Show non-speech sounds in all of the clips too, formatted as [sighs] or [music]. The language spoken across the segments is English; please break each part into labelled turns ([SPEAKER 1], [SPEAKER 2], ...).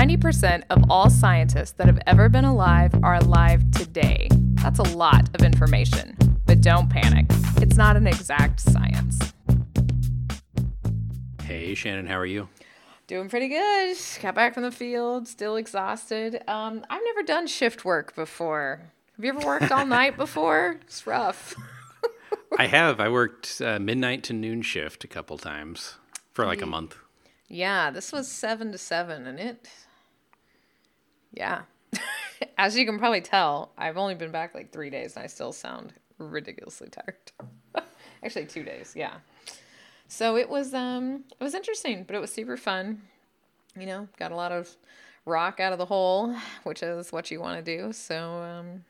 [SPEAKER 1] 90% of all scientists that have ever been alive are alive today. That's a lot of information, but don't panic. It's not an exact science.
[SPEAKER 2] Hey, Shannon, how are you?
[SPEAKER 1] Doing pretty good. Got back from the field, still exhausted. Um, I've never done shift work before. Have you ever worked all [laughs] night before? It's rough.
[SPEAKER 2] I have. I worked uh, midnight to noon shift a couple times for like a month.
[SPEAKER 1] Yeah, this was seven to seven, and it. Yeah. [laughs] As you can probably tell, I've only been back like three days, and I still sound ridiculously tired. [laughs] Actually, two days. Yeah. So it was um it was interesting, but it was super fun. You know, got a lot of rock out of the hole, which is what you want to do. So um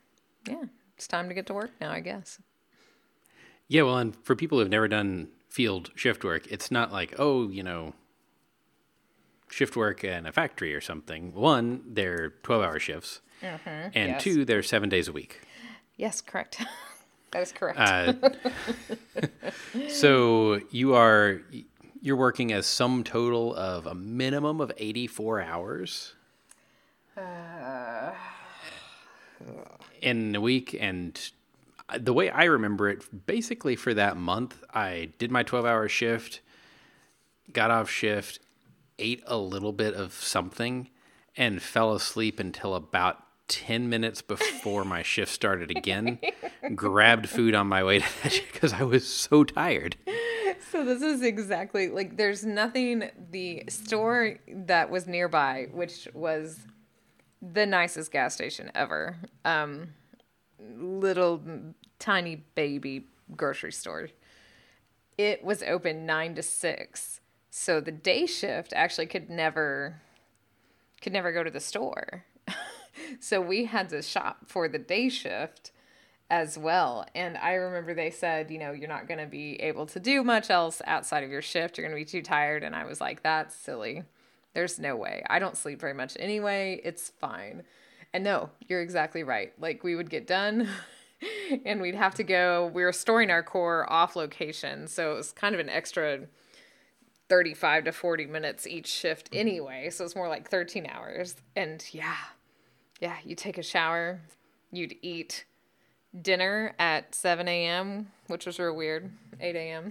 [SPEAKER 1] yeah, it's time to get to work now, I guess.
[SPEAKER 2] Yeah, well, and for people who've never done field shift work, it's not like, oh, you know, shift work in a factory or something. One, they're 12 hour shifts. And
[SPEAKER 1] yes.
[SPEAKER 2] two, they're seven days a week.
[SPEAKER 1] Yes, correct. [laughs] that is correct.
[SPEAKER 2] Uh, [laughs] so you are you're working as sum total of a minimum of 84 hours in a week and the way i remember it basically for that month i did my 12 hour shift got off shift ate a little bit of something and fell asleep until about 10 minutes before my shift started again [laughs] grabbed food on my way to because i was so tired
[SPEAKER 1] So this is exactly like there's nothing the store that was nearby, which was the nicest gas station ever. Um little tiny baby grocery store. It was open 9 to 6. So the day shift actually could never could never go to the store. [laughs] so we had to shop for the day shift as well. And I remember they said, you know, you're not going to be able to do much else outside of your shift. You're going to be too tired. And I was like, that's silly. There's no way. I don't sleep very much anyway. It's fine. And no, you're exactly right. Like we would get done [laughs] and we'd have to go. We were storing our core off location. So it was kind of an extra 35 to 40 minutes each shift anyway. So it's more like 13 hours. And yeah, yeah, you take a shower, you'd eat dinner at 7 a.m., which was real weird, 8 a.m.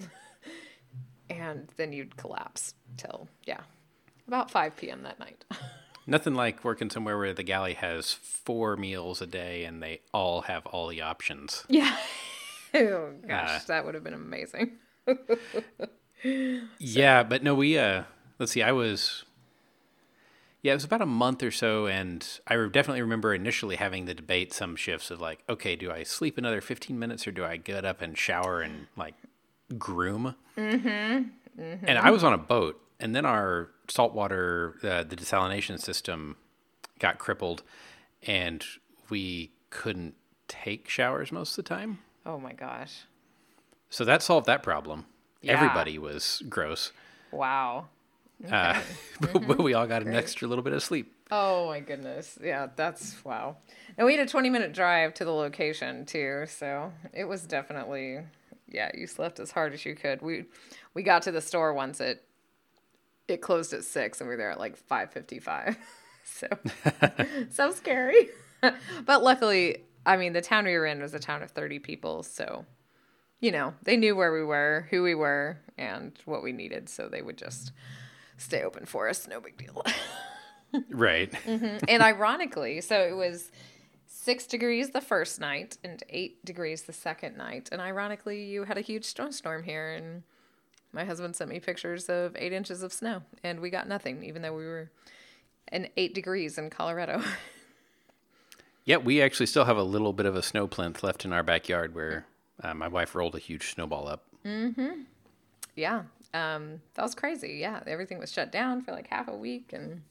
[SPEAKER 1] [laughs] and then you'd collapse till, yeah, about 5 p.m. that night. [laughs]
[SPEAKER 2] Nothing like working somewhere where the galley has four meals a day and they all have all the options.
[SPEAKER 1] yeah. [laughs] oh, gosh,
[SPEAKER 2] Uh,
[SPEAKER 1] that would have been amazing. [laughs]
[SPEAKER 2] Yeah, but no, we uh let's see, I was yeah, it was about a month or so, and I definitely remember initially having the debate some shifts of like, okay, do I sleep another 15 minutes or do I get up and shower and like groom? Mm-hmm. And I was on a boat, and then our saltwater, uh, the desalination system got crippled, and we couldn't take showers most of the time.
[SPEAKER 1] Oh my gosh.
[SPEAKER 2] So that solved that problem.
[SPEAKER 1] Yeah.
[SPEAKER 2] Everybody was gross.
[SPEAKER 1] Wow.
[SPEAKER 2] Uh, [laughs] but, but we all got an extra little bit of sleep.
[SPEAKER 1] Oh my goodness. Yeah, that's wow. And we had a 20 minute drive to the location too, so it was definitely yeah, you slept as hard as you could. We we got to the store once it it closed at 6 and we were there at like 5:55. [laughs] so [laughs] so scary. but luckily, I mean, the town we were in was a town of 30 people, so you know, they knew where we were, who we were, and what we needed, so they would just stay open for us, no big deal. [laughs]
[SPEAKER 2] Right. Mm-hmm.
[SPEAKER 1] and ironically, so it was six degrees the first night and eight degrees the second night. And ironically, you had a huge snowstorm here, and my husband sent me pictures of eight inches of snow, and we got nothing, even though we were in eight degrees in Colorado. [laughs]
[SPEAKER 2] Yeah, we actually still have a little bit of a snow plinth left in our backyard where uh, my wife rolled a huge snowball up. Mm-hmm.
[SPEAKER 1] yeah, um, that was crazy. Yeah, everything was shut down for like half a week, and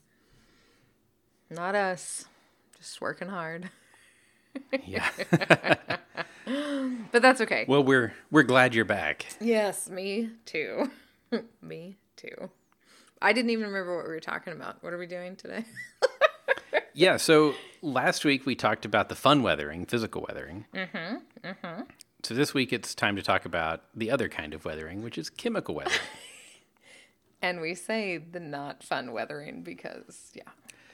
[SPEAKER 1] not us, just working hard. [laughs]
[SPEAKER 2] Yeah. [laughs]
[SPEAKER 1] But that's okay.
[SPEAKER 2] well, we're we're glad you're back.
[SPEAKER 1] Yes, me too. [laughs] me too. I didn't even remember what we were talking about. What are we doing today?
[SPEAKER 2] Yeah. So last week we talked about the fun weathering, physical weathering. Mm-hmm. Mm-hmm. So this week it's time to talk about the other kind of weathering, which is chemical weathering. [laughs]
[SPEAKER 1] and we say the not fun weathering because, yeah,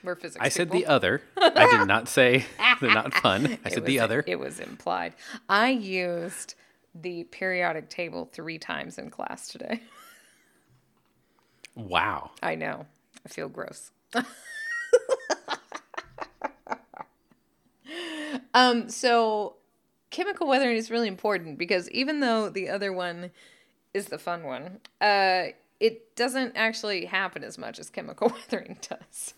[SPEAKER 1] We're physics.
[SPEAKER 2] I said
[SPEAKER 1] people.
[SPEAKER 2] the other. [laughs] I did not say the not fun. I
[SPEAKER 1] It
[SPEAKER 2] said the other.
[SPEAKER 1] It was implied. I used the periodic table three times in class today. [laughs]
[SPEAKER 2] Wow.
[SPEAKER 1] I know. I feel gross. um, so chemical weathering is really important because even though the other one is the fun one, uh, it doesn't actually happen as much as chemical [laughs] weathering does.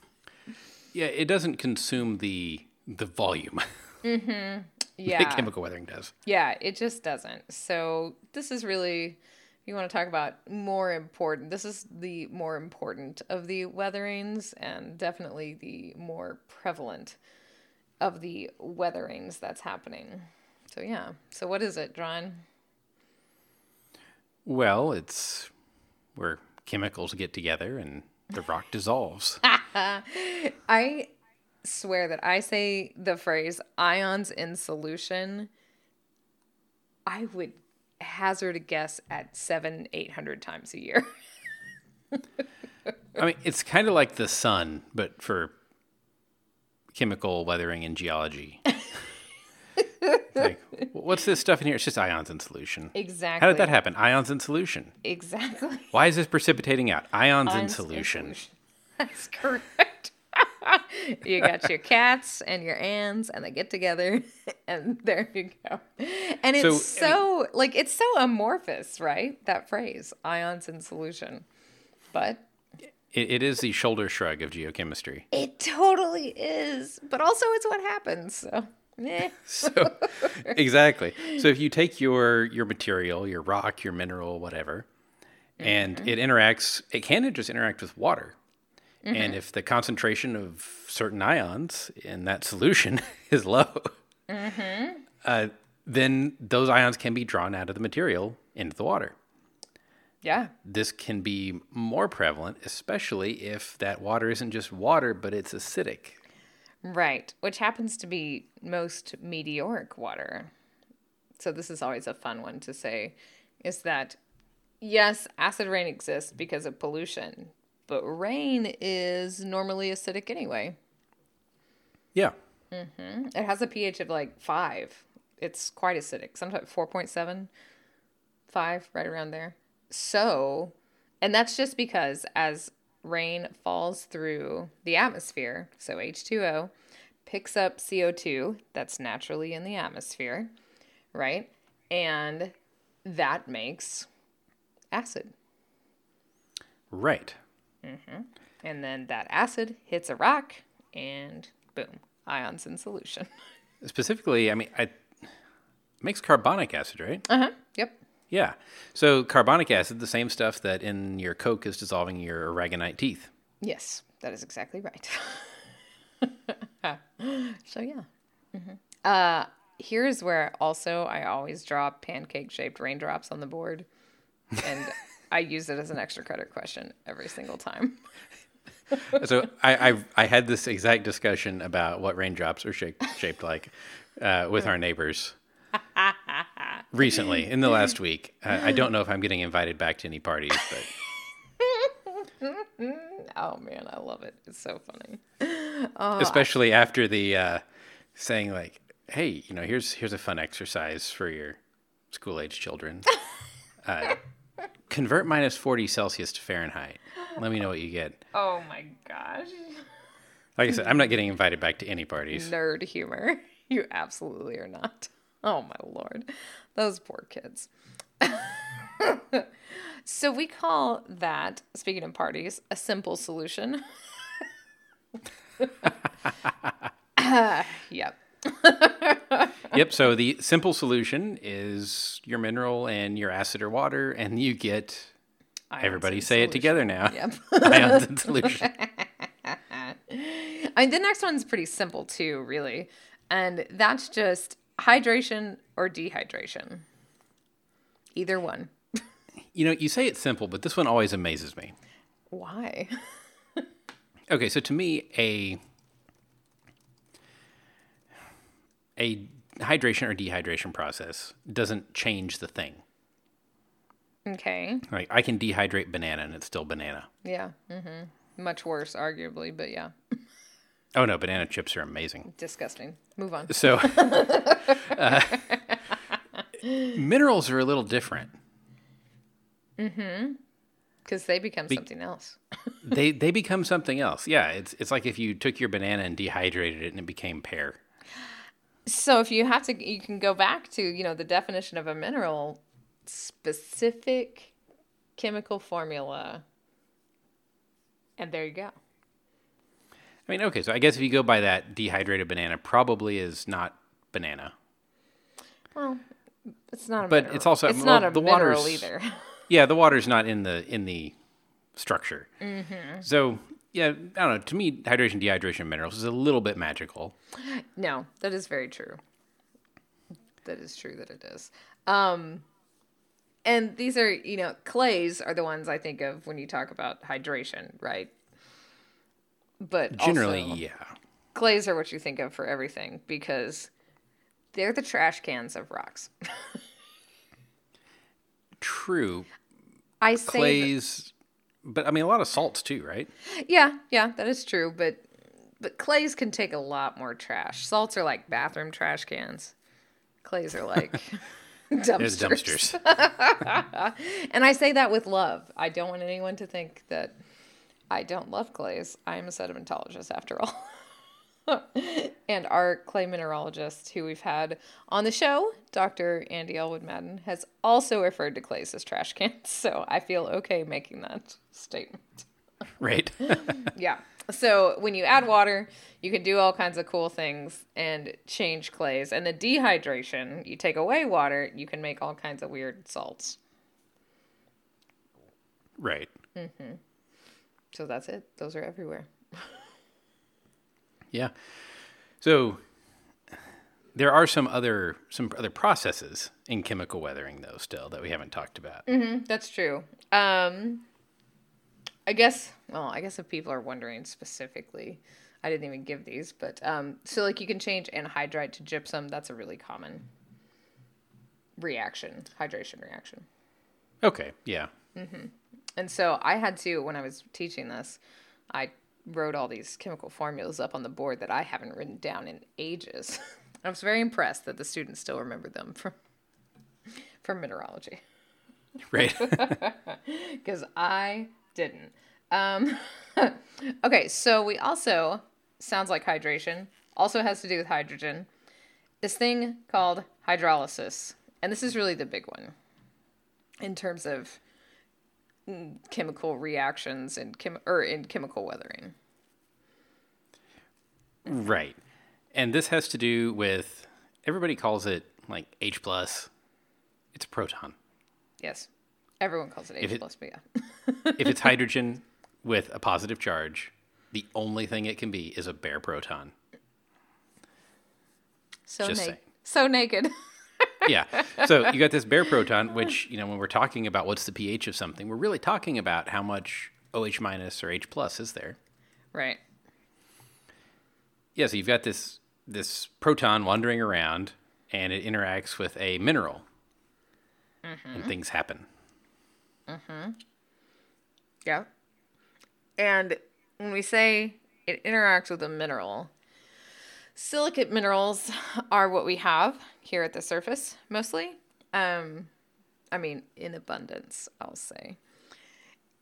[SPEAKER 2] Yeah, it doesn't consume the the volume [laughs] that
[SPEAKER 1] Yeah.
[SPEAKER 2] chemical weathering does.
[SPEAKER 1] Yeah, it just doesn't. So this is really, if you want to talk about more important, this is the more important of the weatherings and definitely the more prevalent of the weatherings that's happening. So yeah. So what is it, John?
[SPEAKER 2] Well, it's where chemicals get together and the rock [laughs] dissolves. [laughs]
[SPEAKER 1] I swear that I say the phrase ions in solution. I would hazard a guess at seven, eight hundred times a year. [laughs]
[SPEAKER 2] I mean, it's kind of like the sun, but for chemical weathering and geology. Like, [laughs] what's this stuff in here? It's just ions in solution.
[SPEAKER 1] exactly.
[SPEAKER 2] How did that happen? Ions in solution.
[SPEAKER 1] Exactly.
[SPEAKER 2] Why is this precipitating out? Ions, in
[SPEAKER 1] Ions
[SPEAKER 2] solution. [laughs]
[SPEAKER 1] That's correct. [laughs] you got your cats and your ants, and they get together, and there you go. And it's
[SPEAKER 2] So,
[SPEAKER 1] so, like it's so amorphous, right? That phrase, ions in solution. But
[SPEAKER 2] It, it is the shoulder shrug of geochemistry.
[SPEAKER 1] it totally is. But also, it's what happens. So, eh. [laughs]
[SPEAKER 2] So exactly. So if you take your your material, your rock, your mineral, whatever, and it interacts, it can just interact with water. And if the concentration of certain ions in that solution [laughs] is low, uh, then those ions can be drawn out of the material into the water.
[SPEAKER 1] yeah,
[SPEAKER 2] This can be more prevalent, especially if that water isn't just water, but it's acidic.
[SPEAKER 1] Right, which happens to be most meteoric water. So this is always a fun one to say is that yes, acid rain exists because of pollution, but rain is normally acidic anyway.
[SPEAKER 2] Yeah. Mm-hmm.
[SPEAKER 1] It has a pH of like 5. It's quite acidic. Sometimes 4.7, 5 right around there. So, and that's just because as rain falls through the atmosphere, so H2O picks up CO2 that's naturally in the atmosphere, right? And that makes acid.
[SPEAKER 2] Right.
[SPEAKER 1] And then that acid hits a rock and boom, ions in solution. [laughs]
[SPEAKER 2] Specifically, I mean, I, it makes carbonic acid, right?
[SPEAKER 1] Uh-huh. Yep.
[SPEAKER 2] Yeah. So carbonic acid, the same stuff that in your Coke is dissolving your aragonite teeth.
[SPEAKER 1] Yes, that is exactly right. [laughs] so yeah. hmm Uh, here's where also I always draw pancake shaped raindrops on the board, and [laughs] I use it as an extra credit question every single time.
[SPEAKER 2] So I, I I had this exact discussion about what raindrops are shaped shaped like uh, with our neighbors recently in the last [laughs] week. Uh, I don't know if I'm getting invited back to any parties, but [laughs]
[SPEAKER 1] Oh man, I love it. It's so funny.
[SPEAKER 2] especially after the uh, saying like, "Hey, you know, here's here's a fun exercise for your school age children. [laughs] Uh, convert minus forty Celsius to Fahrenheit. Let me know what you get."
[SPEAKER 1] Oh my gosh.
[SPEAKER 2] Like I said, I'm not getting invited back to any parties.
[SPEAKER 1] Nerd humor. You absolutely are not. Oh my lord. Those poor kids. [laughs] so we call that, speaking of parties, a simple solution. [laughs] yep. [laughs]
[SPEAKER 2] Yep. So the simple solution is your mineral and your acid or water, and you get everybody
[SPEAKER 1] in
[SPEAKER 2] say it together now.
[SPEAKER 1] Yep.
[SPEAKER 2] Ions in solution.
[SPEAKER 1] I mean, the next one's pretty simple too, really. And that's just hydration or dehydration. Either one.
[SPEAKER 2] You know, you say it's simple, but this one always amazes me.
[SPEAKER 1] Why? [laughs]
[SPEAKER 2] Okay, so to me, a a hydration or dehydration process doesn't change the thing.
[SPEAKER 1] Okay.
[SPEAKER 2] Like I can dehydrate banana and it's still banana.
[SPEAKER 1] Yeah. Mm-hmm. Much worse, arguably, but yeah. [laughs]
[SPEAKER 2] Oh no, banana chips are amazing.
[SPEAKER 1] Disgusting. Move on.
[SPEAKER 2] So, [laughs] uh, minerals are a little different. Mm-hmm.
[SPEAKER 1] Because they become something else. [laughs]
[SPEAKER 2] They they become something else. Yeah, it's it's like if you took your banana and dehydrated it and it became pear.
[SPEAKER 1] So if you have to, you can go back to you know the definition of a mineral, specific chemical formula, and there you go.
[SPEAKER 2] I mean, okay, so I guess if you go by that, dehydrated banana probably is not banana.
[SPEAKER 1] Well, it's not a
[SPEAKER 2] But
[SPEAKER 1] mineral.
[SPEAKER 2] it's also-
[SPEAKER 1] it's
[SPEAKER 2] well,
[SPEAKER 1] not a
[SPEAKER 2] the
[SPEAKER 1] mineral
[SPEAKER 2] water's-
[SPEAKER 1] either. [laughs]
[SPEAKER 2] Yeah, the water's not in the in the structure.
[SPEAKER 1] Mm-hmm.
[SPEAKER 2] So yeah, I don't know. To me, hydration, dehydration minerals is a little bit magical.
[SPEAKER 1] no, that is very true. That is true that it is. Um, and these are you know clays are the ones I think of when you talk about hydration, right? But
[SPEAKER 2] Generally,
[SPEAKER 1] also-
[SPEAKER 2] yeah.
[SPEAKER 1] clays are what you think of for everything because they're the trash cans of rocks. [laughs]
[SPEAKER 2] True.
[SPEAKER 1] I say, that-
[SPEAKER 2] Clays, but I mean a lot of salts too, right?
[SPEAKER 1] yeah, yeah, that is true. But but clays can take a lot more trash. Salts are like bathroom trash cans. Clays are like [laughs] [laughs] dumpsters.
[SPEAKER 2] Dumpsters.
[SPEAKER 1] And I say that with love. I don't want anyone to think that I don't love clays. I am a sedimentologist after all. [laughs] and our clay mineralogist, who we've had on the show, Dr. Andy Elwood Madden, has also referred to clays as trash cans. [laughs] So I feel okay making that statement.
[SPEAKER 2] right. [laughs]
[SPEAKER 1] Yeah. So when you add water, you can do all kinds of cool things and change clays. And the dehydration, you take away water, you can make all kinds of weird salts.
[SPEAKER 2] right. Mm-hmm.
[SPEAKER 1] So that's it. Those are everywhere. [laughs]
[SPEAKER 2] Yeah. So there are some other some other processes in chemical weathering though still that we haven't talked about.
[SPEAKER 1] That's true. Um, I guess. Well, I guess if people are wondering specifically, I didn't even give these, but um, so like you can change anhydrite to gypsum. That's a really common reaction, hydration reaction.
[SPEAKER 2] Okay. Yeah.
[SPEAKER 1] And so I had to when I was teaching this, I wrote all these chemical formulas up on the board that I haven't written down in ages. [laughs] I was very impressed that the students still remember them from from mineralogy.
[SPEAKER 2] Right. [laughs]
[SPEAKER 1] because I didn't. Um, [laughs] okay, so we also sounds like hydration. Also has to do with hydrogen. This thing called hydrolysis, and this is really the big one in terms of chemical reactions and chem- or in chemical weathering.
[SPEAKER 2] right. And this has to do with everybody calls it like H plus. It's a proton.
[SPEAKER 1] Yes, everyone calls it H
[SPEAKER 2] If it-
[SPEAKER 1] plus, but yeah. [laughs]
[SPEAKER 2] if it's [laughs] hydrogen with a positive charge, the only thing it can be is a bare proton.
[SPEAKER 1] So
[SPEAKER 2] Just
[SPEAKER 1] naked. So naked. [laughs]
[SPEAKER 2] yeah. So you got this bare proton, which, you know, when we're talking about what's the pH of something, we're really talking about how much OH minus or H plus is there.
[SPEAKER 1] right.
[SPEAKER 2] Yeah, so you've got this this proton wandering around and it interacts with a mineral. And things happen. Mm-hmm.
[SPEAKER 1] Yeah. And when we say it interacts with a mineral, silicate minerals [laughs] are what we have here at the surface mostly. Um, I mean, in abundance, I'll say.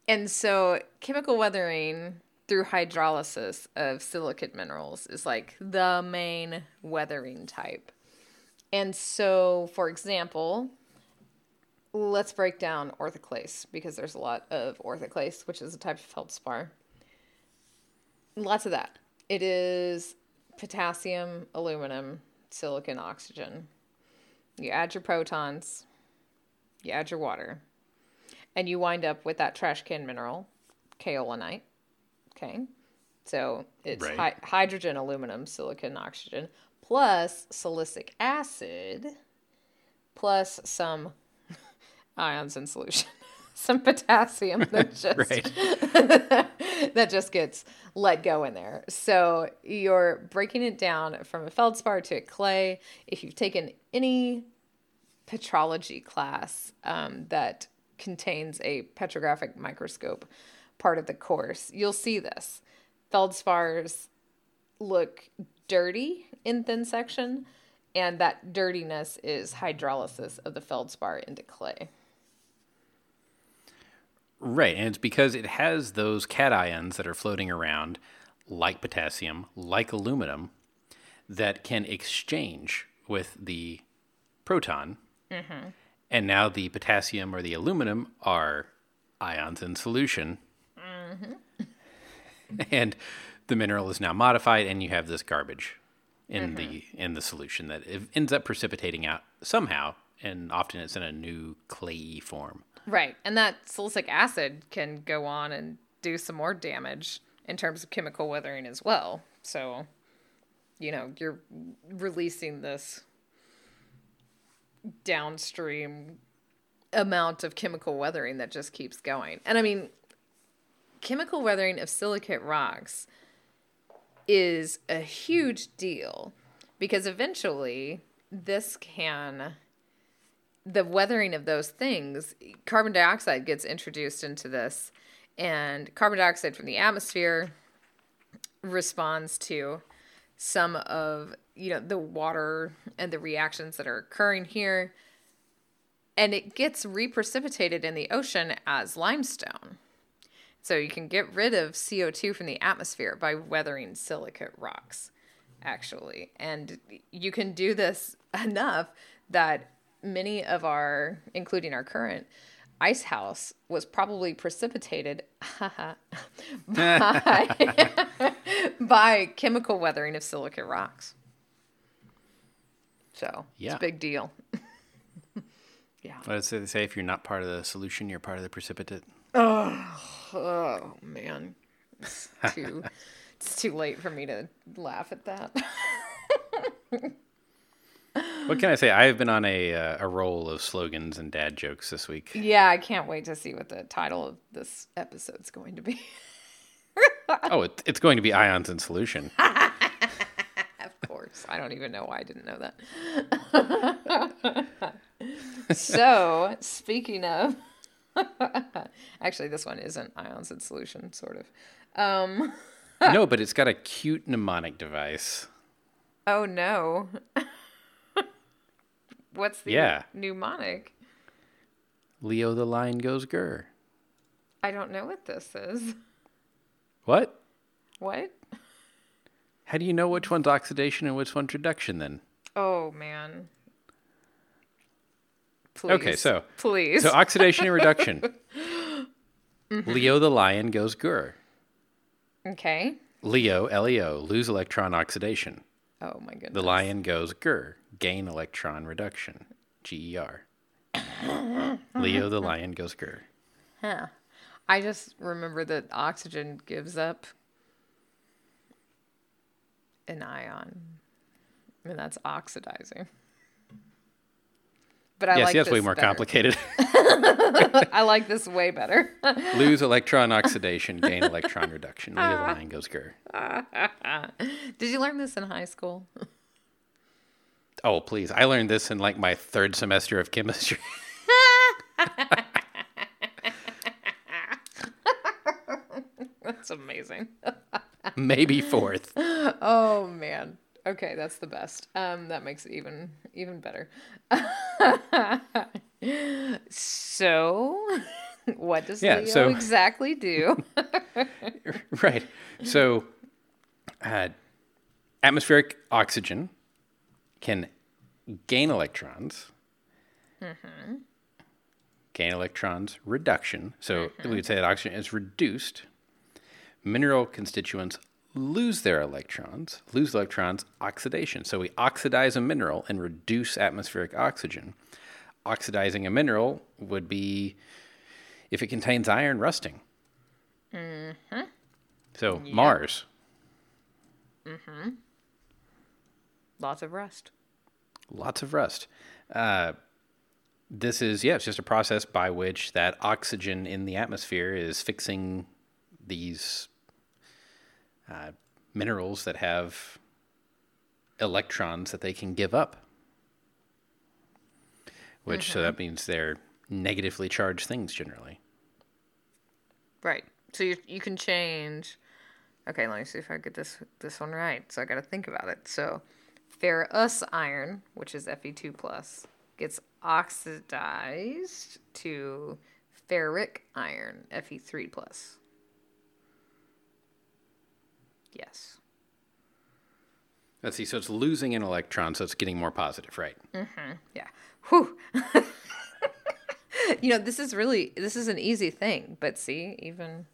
[SPEAKER 1] And so, chemical weathering through hydrolysis of silicate minerals is like the main weathering type. And so, for example, let's break down orthoclase because there's a lot of orthoclase, which is a type of feldspar. Lots of that. It is potassium, aluminum, silicon, oxygen. You add your protons, you add your water, and you wind up with that trash can mineral, kaolinite. Okay. So it's
[SPEAKER 2] Right.
[SPEAKER 1] hy- hydrogen, aluminum, silicon, oxygen, plus silicic acid, plus some [laughs] ions in solution, [laughs] some potassium that [laughs] just
[SPEAKER 2] Right.
[SPEAKER 1] That just gets let go in there. So you're breaking it down from a feldspar to a clay. If you've taken any petrology class um, that contains a petrographic microscope part of the course, you'll see this. Feldspars look dirty in thin section, and that dirtiness is hydrolysis of the feldspar into clay.
[SPEAKER 2] Right, and it's because it has those cations that are floating around, like potassium, like aluminum, that can exchange with the proton. Mm-hmm. And now the potassium or the aluminum are ions in solution. Mm-hmm. [laughs] and the mineral is now modified, and you have this garbage in the mm-hmm. in the solution that ends up precipitating out somehow, and often it's in a new clayey form.
[SPEAKER 1] Right. And that silicic acid can go on and do some more damage in terms of chemical weathering as well. So, you know, you're releasing this downstream amount of chemical weathering that just keeps going. And I mean, chemical weathering of silicate rocks is a huge deal because eventually this can the weathering of those things, carbon dioxide gets introduced into this, and carbon dioxide from the atmosphere responds to some of you know the water and the reactions that are occurring here. And it gets reprecipitated in the ocean as limestone. So you can get rid of co2 from the atmosphere by weathering silicate rocks actually. And you can do this [laughs] enough that many of our, including our current ice house, was probably precipitated [laughs] by, [laughs] by chemical weathering of silicate rocks. So it's a big deal. [laughs] yeah.
[SPEAKER 2] What does it say? If you're not part of the solution, you're part of the precipitate.
[SPEAKER 1] Oh man, it's too it's too late for me to laugh at that.
[SPEAKER 2] What can I say? I have been on a uh, a roll of slogans and dad jokes this week.
[SPEAKER 1] yeah, I can't wait to see what the title of this episode's going to be. [laughs]
[SPEAKER 2] oh, it, it's going to be ions in solution. [laughs]
[SPEAKER 1] Of course. I don't even know why I didn't know that. [laughs] so, speaking of, actually, this one isn't ions in solution, sort of. Um,
[SPEAKER 2] no, but it's got a cute mnemonic device.
[SPEAKER 1] oh no. What's the
[SPEAKER 2] Yeah.
[SPEAKER 1] mnemonic?
[SPEAKER 2] Leo the lion goes grr.
[SPEAKER 1] I don't know what this is.
[SPEAKER 2] What?
[SPEAKER 1] What?
[SPEAKER 2] How do you know which one's oxidation and which one's reduction then?
[SPEAKER 1] Oh man. Please.
[SPEAKER 2] Okay, so-
[SPEAKER 1] please.
[SPEAKER 2] So oxidation and reduction. [laughs] [laughs] Leo the lion goes grr.
[SPEAKER 1] okay.
[SPEAKER 2] Leo, L-E-O, lose electron oxidation.
[SPEAKER 1] Oh my goodness.
[SPEAKER 2] The lion goes grr, gain electron reduction. G-E-R. Leo the lion goes grr.
[SPEAKER 1] Huh. I just remember that oxygen gives up an ion. And that's oxidizing. But I
[SPEAKER 2] yes,
[SPEAKER 1] like
[SPEAKER 2] that's way more
[SPEAKER 1] better.
[SPEAKER 2] complicated. [laughs]
[SPEAKER 1] I like this way better. [laughs]
[SPEAKER 2] lose electron oxidation, gain electron reduction. Leo the ah. lion goes grr. [laughs]
[SPEAKER 1] Did you learn this in high school?
[SPEAKER 2] Oh, please. I learned this in like my third semester of chemistry.
[SPEAKER 1] That's amazing.
[SPEAKER 2] Maybe fourth.
[SPEAKER 1] Oh man. Okay, that's the best. Um, that makes it even even better. so, what does
[SPEAKER 2] Yeah,
[SPEAKER 1] Leo
[SPEAKER 2] so-
[SPEAKER 1] exactly do? [laughs]
[SPEAKER 2] right. So, uh, atmospheric oxygen can gain electrons. Gain electrons reduction. So we would say that oxygen is reduced. Mineral constituents lose their electrons. Lose electrons, oxidation. So we oxidize a mineral and reduce atmospheric oxygen. Oxidizing a mineral would be if it contains iron, rusting. Mhm. So Mars, Mhm.
[SPEAKER 1] Lots of rust.
[SPEAKER 2] lots of rust. Uh, this is yeah, it's just a process by which that oxygen in the atmosphere is fixing these uh, minerals that have electrons that they can give up. Which so that means they're negatively charged things generally.
[SPEAKER 1] Right. So you you can change Okay, let me see if I get this this one right. So I got to think about it. So ferrous iron, which is Fe2 plus, gets oxidized to ferric iron, Fe3 plus. Yes.
[SPEAKER 2] Let's see. So it's losing an electron, so it's getting more positive, right? Mm-hmm.
[SPEAKER 1] Yeah. Whew. [laughs] you know, this is really this is an easy thing, but see, even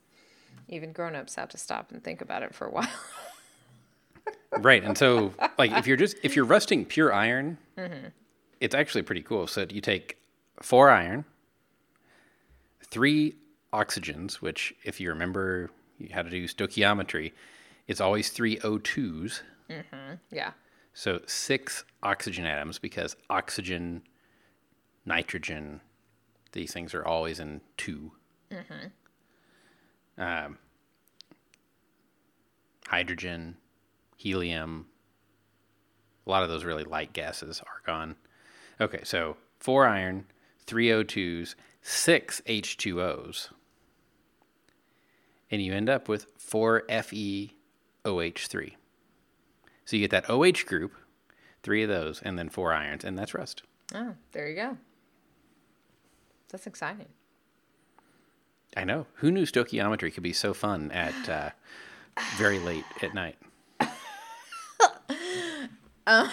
[SPEAKER 1] even grown-ups have to stop and think about it for a [laughs] while.
[SPEAKER 2] right. And so, like, if you're just if you're rusting pure iron, it's actually pretty cool. So you take four iron, three oxygens, which, if you remember you how to do stoichiometry, it's always three O2s.
[SPEAKER 1] yeah.
[SPEAKER 2] So six oxygen atoms because oxygen, nitrogen, these things are always in 2 mm-hmm. Um, hydrogen, helium, a lot of those really light gases, argon. Okay, so four iron, three O2s, six H2Os. And you end up with four FeOH3. So you get that OH group, three of those, and then four irons, and that's rust.
[SPEAKER 1] Oh, there you go. That's exciting.
[SPEAKER 2] I know. Who knew stoichiometry could be so fun at uh, very late at night? [laughs]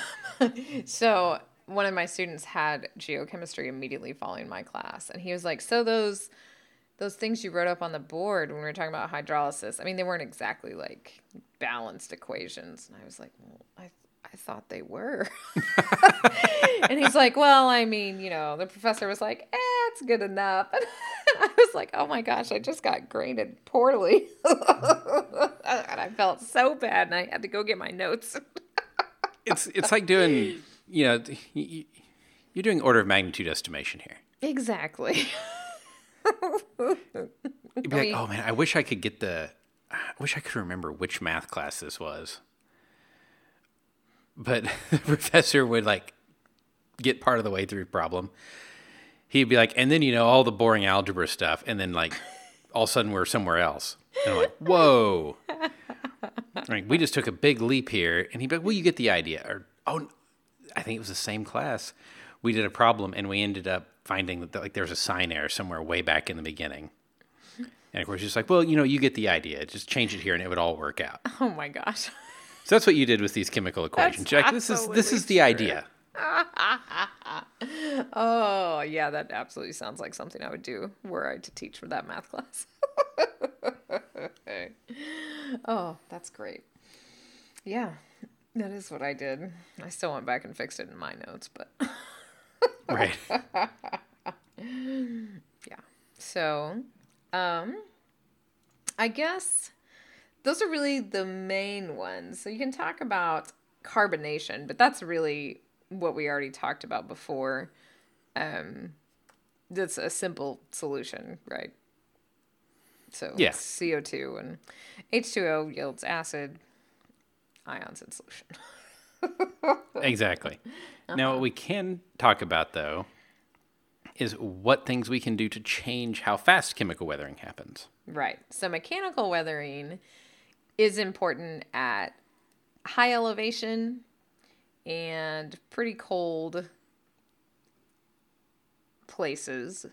[SPEAKER 1] So one of my students had geochemistry immediately following my class, and he was like, "So those those things you wrote up on the board when we were talking about hydrolysis, I mean, they weren't exactly like balanced equations." And I was like, "Well, I I thought they were." [laughs] and he's like, "Well, I mean, you know, the professor was like, eh, it's good enough." [laughs] And I was like, "Oh my gosh, I just got graded poorly," [laughs] and I felt so bad, and I had to go get my notes.
[SPEAKER 2] It's it's like doing you know you're doing order of magnitude estimation here.
[SPEAKER 1] Exactly.
[SPEAKER 2] You'd be like, oh man, I wish I could get the, I wish I could remember which math class this was. But [laughs] the professor would like get part of the way through the problem. He'd be like, and then you know all the boring algebra stuff, and then like all of a sudden we're somewhere else. And I'm like, [laughs] whoa. Like, we just took a big leap here, and he'd be like, "Well, you get the idea." Or, oh, I think it was the same class. We did a problem, and we ended up finding that like there was a sign error somewhere way back in the beginning. And of course, just like, well, you know, you get the idea. Just change it here, and it would all work out. [laughs]
[SPEAKER 1] Oh my gosh.
[SPEAKER 2] So that's what you did with these chemical equations. Like, this is this is the idea. [laughs]
[SPEAKER 1] Oh, yeah, that absolutely sounds like something I would do were I to teach for that math class. [laughs] oh, that's great. Yeah, that is what I did. I still went back and fixed it in my notes, but
[SPEAKER 2] Right. [laughs]
[SPEAKER 1] yeah. So, um, I guess those are really the main ones. So you can talk about carbonation, but that's really what we already talked about before. Um, that's a simple solution, right? So
[SPEAKER 2] Yeah.
[SPEAKER 1] it's CO2 and H2O yields acid, ions in solution. [laughs]
[SPEAKER 2] Exactly. Now, what uh-huh. we can talk about though is what things we can do to change how fast chemical weathering happens.
[SPEAKER 1] Right. So mechanical weathering is important at high elevation and pretty cold places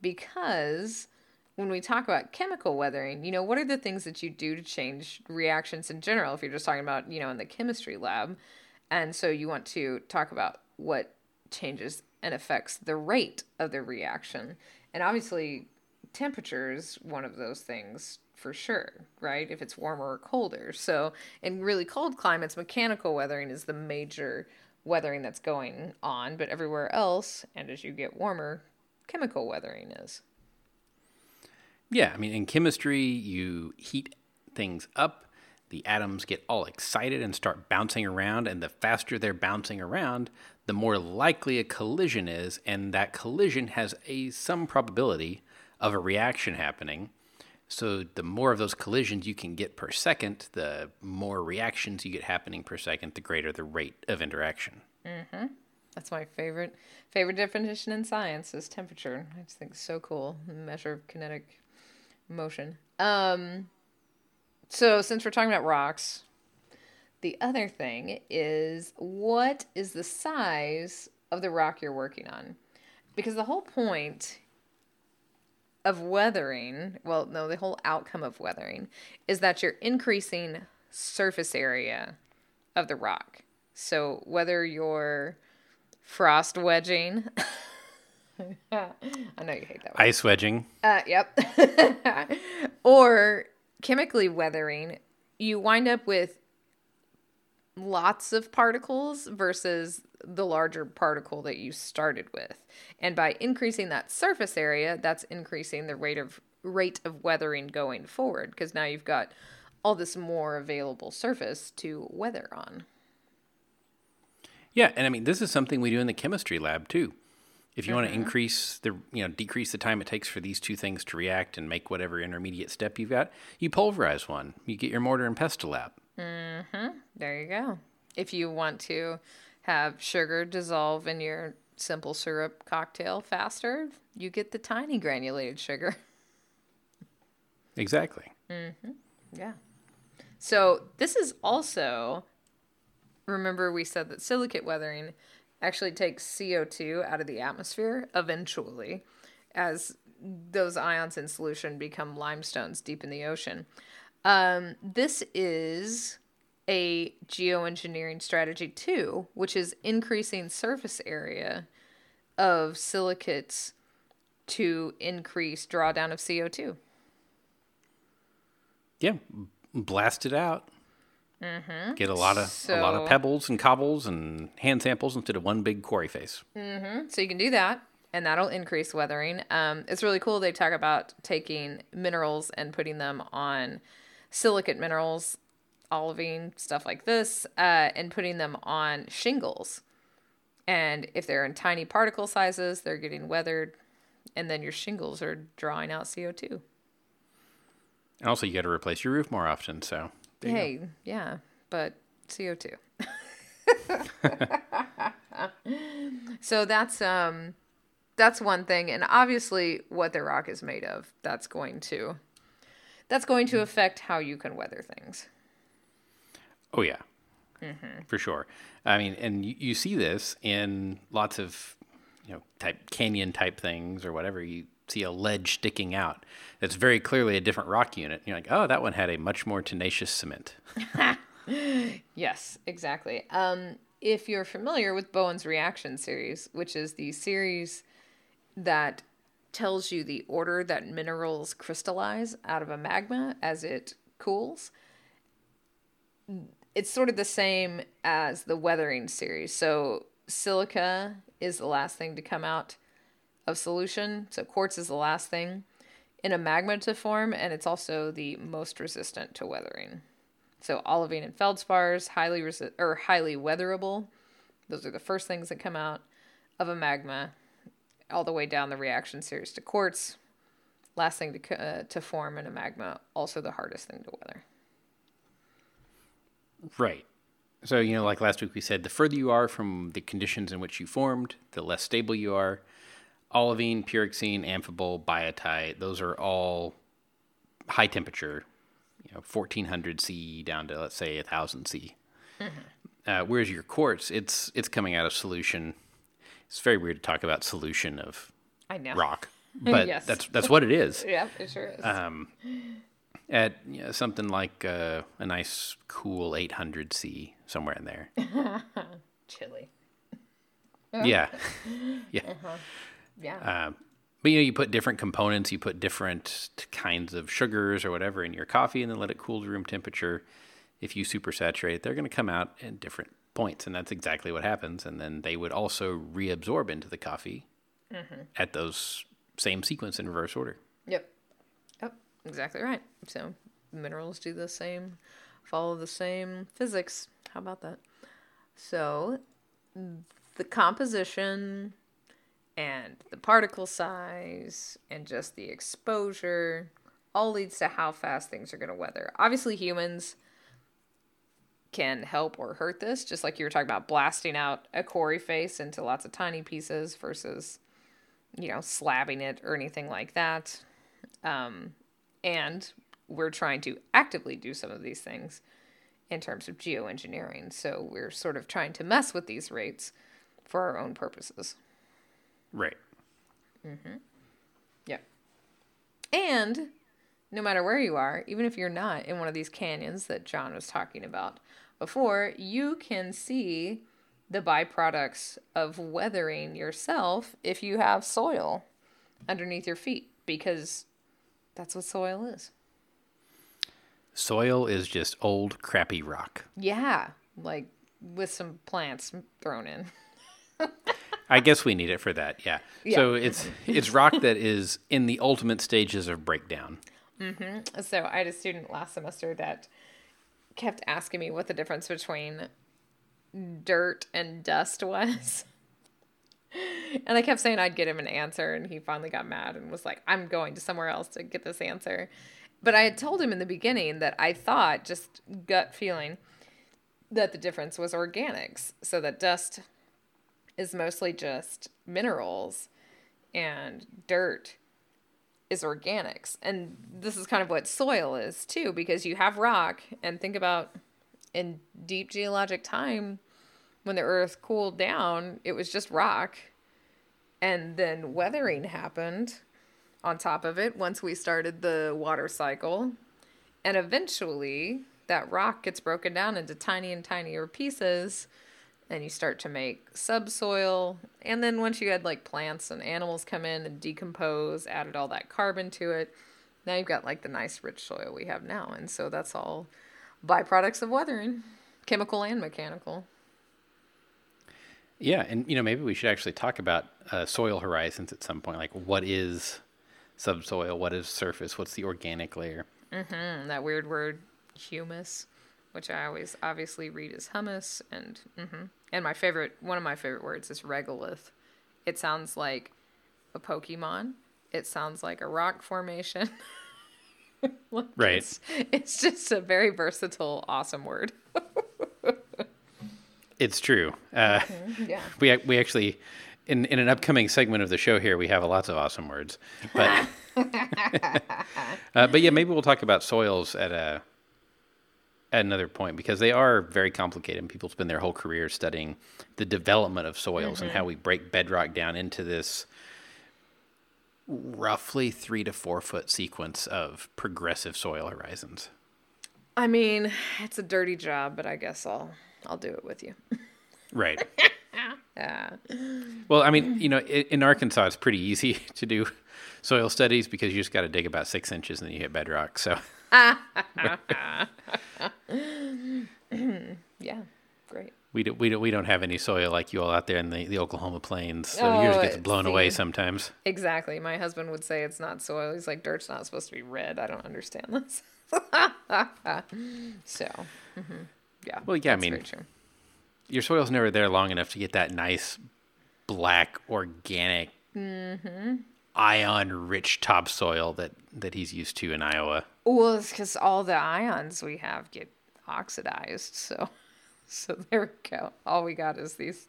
[SPEAKER 1] because when we talk about chemical weathering, you know, what are the things that you do to change reactions in general if you're just talking about, you know, in the chemistry lab? And so you want to talk about what changes and affects the rate of the reaction. And obviously, temperature is one of those things for sure, right? If it's warmer or colder. So, in really cold climates, mechanical weathering is the major weathering that's going on, but everywhere else, and as you get warmer, chemical weathering is.
[SPEAKER 2] Yeah, I mean, in chemistry, you heat things up, the atoms get all excited and start bouncing around, and the faster they're bouncing around, the more likely a collision is, and that collision has a some probability of a reaction happening. So the more of those collisions you can get per second, the more reactions you get happening per second, the greater the rate of interaction. Mm-hmm.
[SPEAKER 1] That's my favorite favorite definition in science is temperature. I just think so cool. Measure of kinetic motion. Um So, since we're talking about rocks, the other thing is what is the size of the rock you're working on? Because the whole point of weathering, well, no, the whole outcome of weathering is that you're increasing surface area of the rock. So, whether you're frost wedging, [laughs] I know you hate that. Word.
[SPEAKER 2] Ice wedging.
[SPEAKER 1] Uh, yep. [laughs] or chemically weathering, you wind up with lots of particles versus the larger particle that you started with. And by increasing that surface area, that's increasing the rate of rate of weathering going forward because now you've got all this more available surface to weather on.
[SPEAKER 2] Yeah, and I mean this is something we do in the chemistry lab too. If you mm-hmm. want to increase the you know decrease the time it takes for these two things to react and make whatever intermediate step you've got, you pulverize one. You get your mortar and pestle lab.
[SPEAKER 1] Mm-hmm. There you go. If you want to have sugar dissolve in your simple syrup cocktail faster, you get the tiny granulated sugar.
[SPEAKER 2] Exactly.
[SPEAKER 1] Mm-hmm. Yeah. So this is also, remember we said that silicate weathering actually takes CO2 out of the atmosphere eventually as those ions in solution become limestones deep in the ocean. Um, this is a geoengineering strategy too, which is increasing surface area of silicates to increase drawdown of CO2.
[SPEAKER 2] Yeah, blast it out. Mm-hmm. Get a lot of so, a lot of pebbles and cobbles and hand samples instead of one big quarry face.
[SPEAKER 1] Mm-hmm. So you can do that, and that'll increase weathering. Um, it's really cool. They talk about taking minerals and putting them on silicate minerals, olivine stuff like this, uh, and putting them on shingles. And if they're in tiny particle sizes, they're getting weathered, and then your shingles are drawing out CO two.
[SPEAKER 2] And also, you got to replace your roof more often. So
[SPEAKER 1] hey, yeah, but CO2. [laughs] so that's um that's one thing and obviously what the rock is made of that's going to that's going to affect how you can weather things.
[SPEAKER 2] Oh yeah. Mm-hmm. for sure. I mean and you, you see this in lots of you know type canyon type things or whatever you see a ledge sticking out that's very clearly a different rock unit. You're like, oh, that one had a much more tenacious cement. [laughs]
[SPEAKER 1] yes, exactly. Um, if you're familiar with Bowen's reaction series, which is the series that tells you the order that minerals crystallize out of a magma as it cools, it's sort of the same as the weathering series. So silica is the last thing to come out of solution. So quartz is the last thing in a magma to form, and it's also the most resistant to weathering. So olivine and feldspars, highly resi- or highly weatherable. Those are the first things that come out of a magma, all the way down the reaction series to quartz. Last thing to uh, to form in a magma, also the hardest thing to weather.
[SPEAKER 2] Right. So you know, like last week we said, the further you are from the conditions in which you formed, the less stable you are olivine, pyroxene, amphibole, biotite, those are all high temperature, you know, 1400 C down to let's say 1000 C. Mm-hmm. Uh, whereas your quartz, it's it's coming out of solution. It's very weird to talk about solution of
[SPEAKER 1] I know.
[SPEAKER 2] rock, [laughs] but yes. that's that's what it is. [laughs]
[SPEAKER 1] yeah, it sure is. Um,
[SPEAKER 2] at you know, something like uh, a nice cool 800 C somewhere in there. [laughs]
[SPEAKER 1] Chilly.
[SPEAKER 2] yeah, yeah. Uh-huh.
[SPEAKER 1] Yeah. Uh,
[SPEAKER 2] but you know, you put different components, you put different kinds of sugars or whatever in your coffee, and then let it cool to room temperature. If you supersaturate, they're going to come out at different points, and that's exactly what happens. And then they would also reabsorb into the coffee mm-hmm. at those same sequence in reverse order.
[SPEAKER 1] Yep. Yep. Exactly right. So minerals do the same, follow the same physics. How about that? So the composition and the particle size and just the exposure all leads to how fast things are going to weather. Obviously, humans can help or hurt this, just like you were talking about blasting out a quarry face into lots of tiny pieces versus, you know, slabbing it or anything like that. Um, and we're trying to actively do some of these things in terms of geoengineering. So we're sort of trying to mess with these rates for our own purposes.
[SPEAKER 2] Right. Mm-hmm.
[SPEAKER 1] yeah. And no matter where you are, even if you're not in one of these canyons that John was talking about before, you can see the byproducts of weathering yourself if you have soil underneath your feet because that's what soil is.
[SPEAKER 2] Soil is just old, crappy rock.
[SPEAKER 1] Yeah, like with some plants thrown in. [laughs]
[SPEAKER 2] I guess we need it for that. Yeah. So it's it's rock that is in the ultimate stages of breakdown. Mm-hmm.
[SPEAKER 1] So I had a student last semester that kept asking me what the difference between dirt and dust was. And I kept saying I'd get him an answer, and he finally got mad and was like, I'm going to somewhere else to get this answer. But I had told him in the beginning that I thought, just gut feeling, that the difference was organics. So that dust is mostly just minerals, and dirt is organics. And this is kind of what soil is too, because you have rock, and think about in deep geologic time when the earth cooled down, it was just rock. And then weathering happened on top of it once we started the water cycle. And eventually, that rock gets broken down into tiny and tinier pieces. And you start to make subsoil. And then once you had like plants and animals come in and decompose, added all that carbon to it, now you've got like the nice rich soil we have now. And so that's all byproducts of weathering, chemical and mechanical.
[SPEAKER 2] Yeah, and you know maybe we should actually talk about uh, soil horizons at some point. Like, what is subsoil? What is surface? What's the organic layer?
[SPEAKER 1] Mm, that weird word, humus, which I always obviously read as hummus, and hmm and my favorite, one of my favorite words is regolith. It sounds like a Pokemon. It sounds like a rock formation. [laughs] Like,
[SPEAKER 2] Right.
[SPEAKER 1] It's, it's just a very versatile, awesome word. [laughs]
[SPEAKER 2] It's true. Uh,
[SPEAKER 1] Yeah. [laughs]
[SPEAKER 2] we we actually in in an upcoming segment of the show here we have lots of awesome words, but uh, but yeah, maybe we'll talk about soils at a at another point because they are very complicated. and People spend their whole career studying the development of soils and how mm-hmm. we break bedrock down into this roughly three to four foot sequence of progressive soil horizons.
[SPEAKER 1] I mean, it's a dirty job, but I guess I'll I'll do it with you.
[SPEAKER 2] Right. [laughs]
[SPEAKER 1] Yeah.
[SPEAKER 2] Well, I mean, you know, in Arkansas, it's pretty easy [laughs] to do soil studies because you just got to dig about six inches and then you hit bedrock. So, [laughs] [laughs]
[SPEAKER 1] Yeah. Great.
[SPEAKER 2] we don't, we don't, we don't have any soil like you all out there in the, the Oklahoma plains. So yours
[SPEAKER 1] Oh,
[SPEAKER 2] gets blown away sometimes.
[SPEAKER 1] Exactly. My husband would say it's not soil. He's like, dirt's not supposed to be red. I don't understand this. [laughs] so, mhm. yeah.
[SPEAKER 2] Well, yeah, I mean. Your soil's never there long enough to get that nice black organic
[SPEAKER 1] Mm-hmm.
[SPEAKER 2] Ion rich topsoil that, that he's used to in Iowa.
[SPEAKER 1] Well, it's because all the ions we have get oxidized. So, [laughs] so there we go. All we got is these,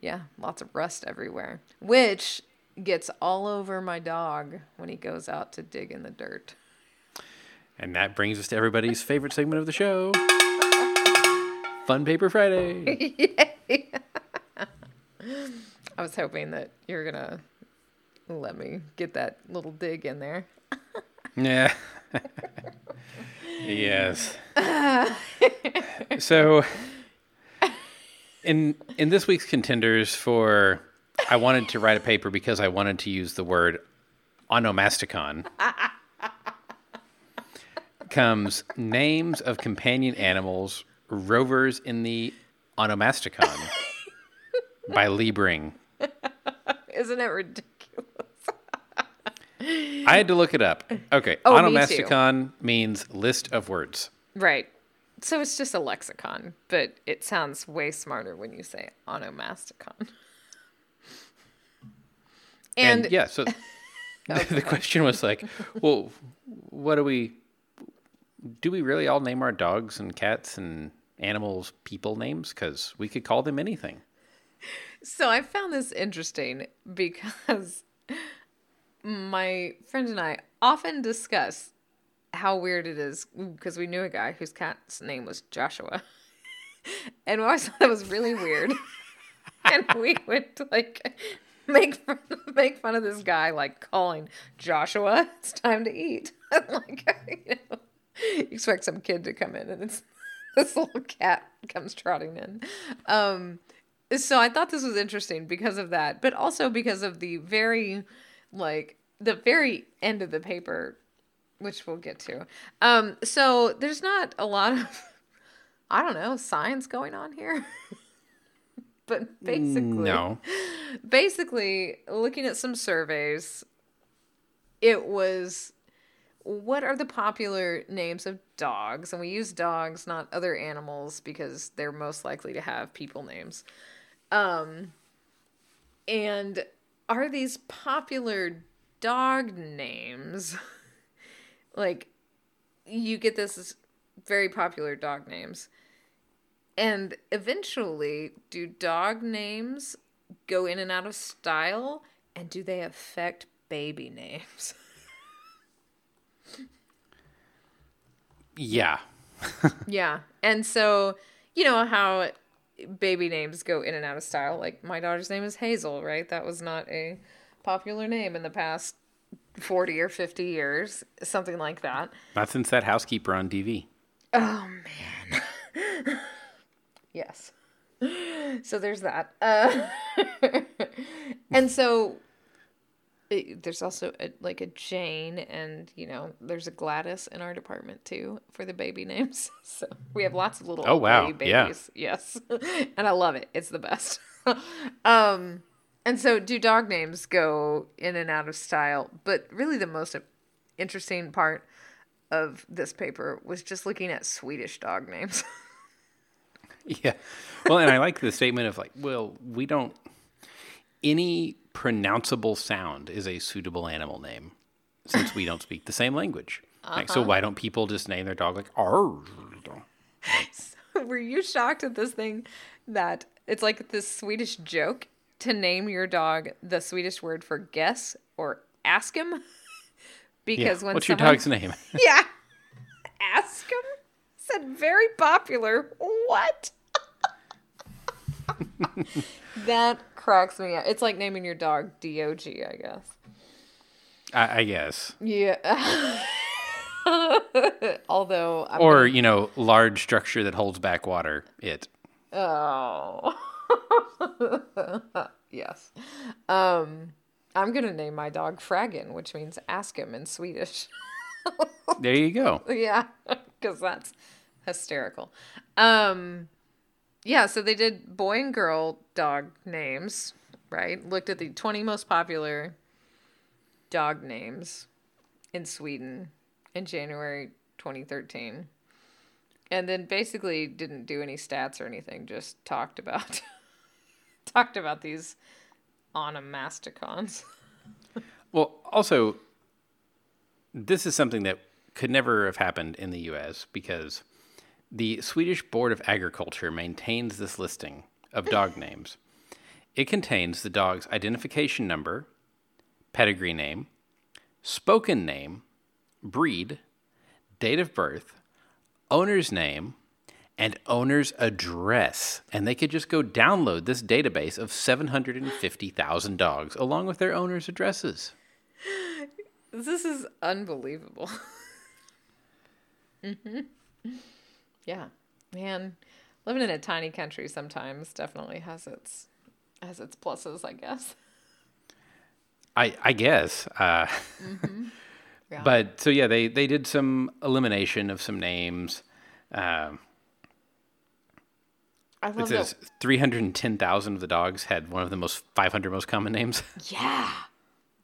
[SPEAKER 1] yeah, lots of rust everywhere, which gets all over my dog when he goes out to dig in the dirt.
[SPEAKER 2] And that brings us to everybody's favorite segment of the show. Fun Paper Friday. [laughs]
[SPEAKER 1] Yay [laughs] I was hoping that you're gonna let me get that little dig in there.
[SPEAKER 2] Yeah. [laughs] yes. so in in this week's contenders for I wanted to write a paper because I wanted to use the word onomasticon comes names of companion animals rovers in the onomasticon by Leibring. [laughs]
[SPEAKER 1] Isn't it ridiculous?
[SPEAKER 2] I had to look it up. Okay,
[SPEAKER 1] Oh, me
[SPEAKER 2] onomasticon means list of words.
[SPEAKER 1] Right. So it's just a lexicon, but it sounds way smarter when you say onomasticon.
[SPEAKER 2] And,
[SPEAKER 1] And,
[SPEAKER 2] yeah, so [laughs] [laughs] the, the question was like, well, what do we do? We really all name our dogs and cats and animals people names because we could call them anything.
[SPEAKER 1] so I found this interesting because my friend and I often discuss how weird it is because we knew a guy whose cat's name was Joshua. [laughs] and we always thought that was really weird. [laughs] and we would like make fun, make fun of this guy like calling Joshua, it's time to eat. [laughs] like you, know, you expect some kid to come in and it's this little cat comes trotting in. Um, so I thought this was interesting because of that, but also because of the very like the very end of the paper which we'll get to. Um, so there's not a lot of, [laughs] I don't know, science going on here. [laughs] but basically,
[SPEAKER 2] No. [laughs]
[SPEAKER 1] basically, looking at some surveys, it was what are the popular names of dogs? And we use dogs, not other animals, because they're most likely to have people names. Um, and are these popular dog names? [laughs] like you get this very popular dog names. And eventually, do dog names go in and out of style? And do they affect baby names? [laughs]
[SPEAKER 2] Yeah. [laughs]
[SPEAKER 1] yeah. And so, you know how baby names go in and out of style. Like, my daughter's name is Hazel, right? That was not a popular name in the past 40 or 50 years, something like that.
[SPEAKER 2] Not since that housekeeper on DV.
[SPEAKER 1] Oh man. [laughs] yes. So there's that. Uh, [laughs] and so it, there's also a, like a Jane, and you know, there's a Gladys in our department too for the baby names. [laughs] So we have lots of little
[SPEAKER 2] Oh, wow.
[SPEAKER 1] babies.
[SPEAKER 2] Yeah.
[SPEAKER 1] Yes, [laughs] and I love it. It's the best. [laughs] um, and so do dog names go in and out of style? But really, the most interesting part of this paper was just looking at Swedish dog names.
[SPEAKER 2] Yeah. Well, and I like the statement of like, well, we don't. Any pronounceable sound is a suitable animal name since we don't speak the same language. Like, so uh-huh. why don't people just name their dog like Arr?
[SPEAKER 1] Were you shocked at this thing that it's like this Swedish joke to name your dog the Swedish word for guess or ask him? [laughs]
[SPEAKER 2] Yeah.
[SPEAKER 1] Because when
[SPEAKER 2] What's your dog's name? [laughs]
[SPEAKER 1] Yeah. Ask him? Said very popular. What? That cracks me up. It's like naming your dog DOG, I guess.
[SPEAKER 2] I, I guess.
[SPEAKER 1] Yeah. [laughs] Although I'm
[SPEAKER 2] Or, you know, large structure that holds back water. It.
[SPEAKER 1] Oh. [laughs] yes. Um I'm going to name my dog Fraggin, which means ask him in Swedish.
[SPEAKER 2] There you go. [laughs]
[SPEAKER 1] yeah, cuz that's hysterical. Um yeah, so they did boy and girl dog names, right? Looked at the 20 most popular dog names in Sweden in January 2013. And then basically didn't do any stats or anything, just talked about [laughs] talked about these onomasticons. [laughs]
[SPEAKER 2] Well, also, this is something that could never have happened in the U.S. because the Swedish Board of Agriculture maintains this listing of dog [laughs] names. It contains the dog's identification number, pedigree name, spoken name, breed, date of birth, owner's name, and owner's address. And they could just go download this database of 750,000 dogs along with their owner's addresses.
[SPEAKER 1] This is unbelievable. [laughs] hmm Yeah, man, living in a tiny country sometimes definitely has its has its pluses, I guess.
[SPEAKER 2] I, I guess. Uh,
[SPEAKER 1] Yeah.
[SPEAKER 2] But so, yeah, they, they did some elimination of some names. Um,
[SPEAKER 1] I
[SPEAKER 2] it says 310,000 of the dogs had one of the most 500 most common names. [laughs]
[SPEAKER 1] Yeah,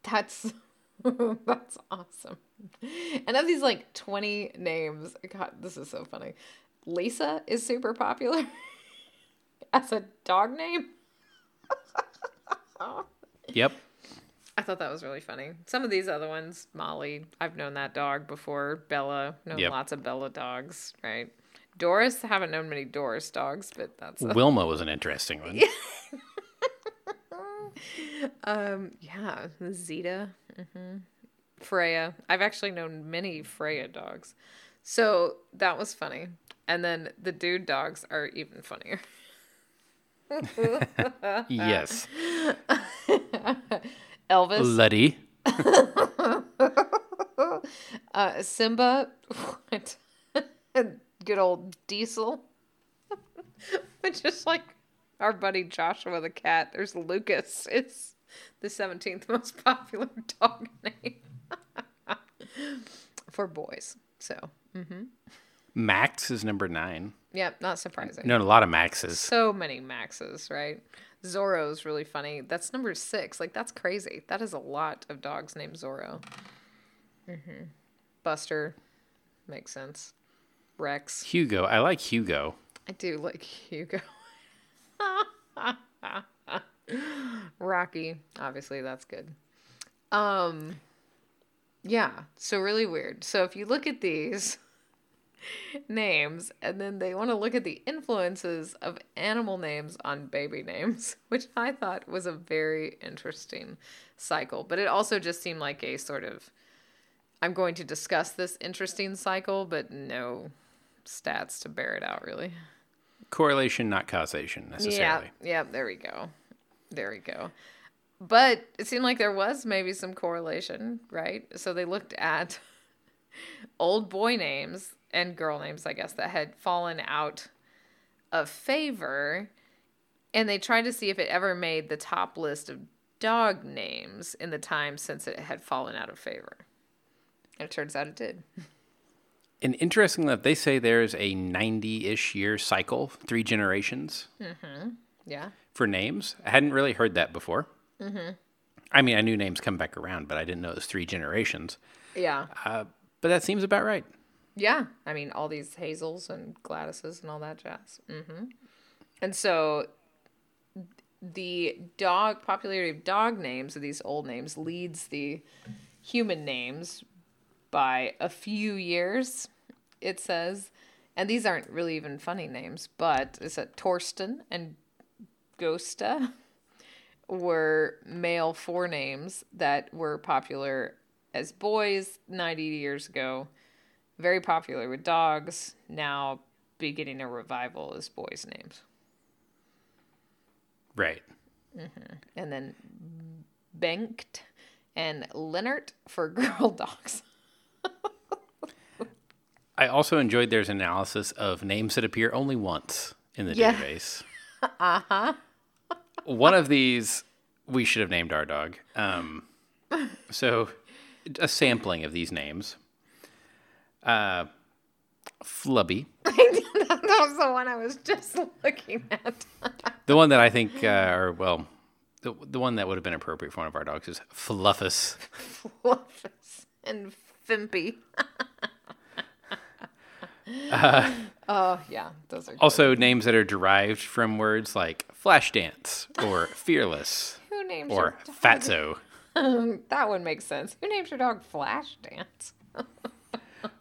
[SPEAKER 1] that's [laughs] that's awesome. And of these like twenty names, God, this is so funny. Lisa is super popular [laughs] as a dog name. [laughs]
[SPEAKER 2] yep.
[SPEAKER 1] I thought that was really funny. Some of these other ones, Molly, I've known that dog before. Bella, known
[SPEAKER 2] Yep.
[SPEAKER 1] lots of Bella dogs, right? Doris, haven't known many Doris dogs, but that's a,
[SPEAKER 2] Wilma was an interesting one. [laughs]
[SPEAKER 1] um yeah, Zeta. hmm Freya. I've actually known many Freya dogs. So that was funny. And then the dude dogs are even funnier. [laughs]
[SPEAKER 2] yes. [laughs]
[SPEAKER 1] Elvis,
[SPEAKER 2] Luddy. [laughs]
[SPEAKER 1] uh, Simba, what? good old Diesel, which is like our buddy Joshua the cat. There's Lucas. It's the 17th most popular dog name for boys. So,
[SPEAKER 2] Max is number nine.
[SPEAKER 1] yeah, not surprising.
[SPEAKER 2] Known a lot of Maxes.
[SPEAKER 1] So many Maxes, right? Zorro's really funny. That's number six. Like, that's crazy. That is a lot of dogs named Zorro. hmm Buster. Makes sense. Rex.
[SPEAKER 2] Hugo. I like Hugo.
[SPEAKER 1] I do like Hugo. [laughs] Rocky. Obviously, that's good. Um, yeah. So, really weird. So, if you look at these names and then they want to look at the influences of animal names on baby names, [laughs] which I thought was a very interesting cycle. But it also just seemed like a sort of I'm going to discuss this interesting cycle, but no stats to bear it out, really.
[SPEAKER 2] Correlation, not causation necessarily.
[SPEAKER 1] Yeah, yeah, there we go. There we go. But it seemed like there was maybe some correlation, right? So they looked at [laughs] old boy names and girl names, I guess, that had fallen out of favor. And they tried to see if it ever made the top list of dog names in the time since it had fallen out of favor. And it turns out it did.
[SPEAKER 2] And interesting that they say there's a 90 ish year cycle, three generations Mm-hmm.
[SPEAKER 1] Yeah.
[SPEAKER 2] for names. I hadn't really heard that before. Mm-hmm. I mean, I knew names come back around, but I didn't know it was three generations.
[SPEAKER 1] Yeah.
[SPEAKER 2] Uh, but that seems about right.
[SPEAKER 1] Yeah, I mean all these Hazels and Gladyses and all that jazz. hmm And so the dog popularity of dog names of these old names leads the human names by a few years. It says, and these aren't really even funny names, but it's a Torsten and Gosta [laughs] were male forenames that were popular as boys 90 years ago very popular with dogs, now beginning a revival as boys' names.
[SPEAKER 2] Right.
[SPEAKER 1] And then Bengt and Leonard for [laughs] girl dogs.
[SPEAKER 2] I also enjoyed there's analysis of names that appear only once in the
[SPEAKER 1] Yeah.
[SPEAKER 2] database. uh huh. One of these we should have named our dog. Um, so, a sampling of these names. Uh, Flubby, [laughs]
[SPEAKER 1] that was the one I was just looking at. [laughs]
[SPEAKER 2] the one that I think, uh, or well, the the one that would have been appropriate for one of our dogs is Fluffus.
[SPEAKER 1] Fluffus and Fimpy. [laughs] oh, yeah, those are good.
[SPEAKER 2] Also, names that are derived from words like flashdance or fearless
[SPEAKER 1] Who names
[SPEAKER 2] or fatso.
[SPEAKER 1] That would make sense. Who names your dog Flash Dance?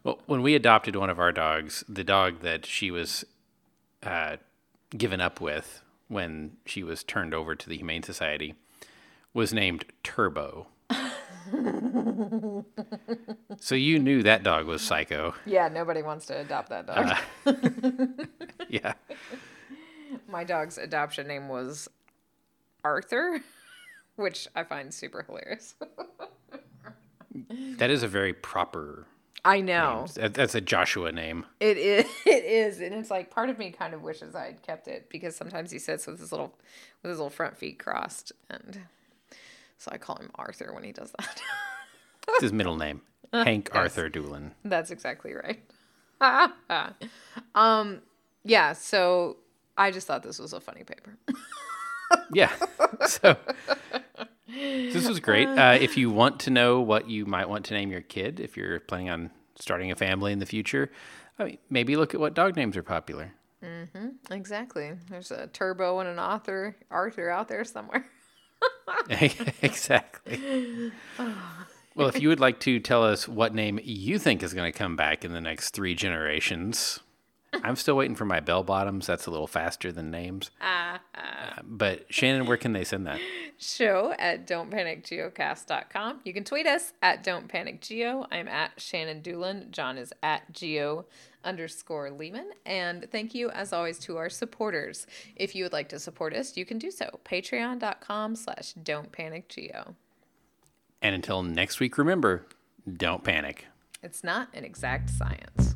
[SPEAKER 2] Well, when we adopted one of our dogs, the dog that she was uh, given up with when she was turned over to the Humane Society was named Turbo. [laughs] so you knew that dog was psycho.
[SPEAKER 1] Yeah, nobody wants to adopt that dog. [laughs]
[SPEAKER 2] Yeah.
[SPEAKER 1] My dog's adoption name was Arthur, [laughs] which I find super hilarious.
[SPEAKER 2] That is a very proper
[SPEAKER 1] I know.
[SPEAKER 2] that- that's a Joshua name.
[SPEAKER 1] It is [laughs] it is. And it's like part of me kind of wishes I had kept it because sometimes he sits with his little with his little front feet crossed and so I call him Arthur when he does that.
[SPEAKER 2] It's his middle name. [laughs] Hank Arthur Dulin.
[SPEAKER 1] That's exactly right. [laughs] um yeah, so I just thought this was a funny paper.
[SPEAKER 2] Yeah. So this was great. Uh, if you want to know what you might want to name your kid, if you're planning on starting a family in the future, I mean, maybe look at what dog names are popular. Mm-hmm.
[SPEAKER 1] Exactly. There's a turbo and an author Arthur out there somewhere. [laughs]
[SPEAKER 2] exactly. [sighs] Well, if you would like to tell us what name you think is going to come back in the next three generations, I'm still waiting for my bell bottoms. That's a little faster than names. [laughs] Uh, but Shannon, where can they send that?
[SPEAKER 1] Show at don'tpanicgeocast.com. You can tweet us at don'tpanicgeo. I'm at Shannon Dulin. John is at geo underscore Leeman. And thank you, as always, to our supporters. If you would like to support us, you can do so. Patreon.com slash don'tpanicgeo.
[SPEAKER 2] And until next week, remember, don't panic.
[SPEAKER 1] It's not an exact science.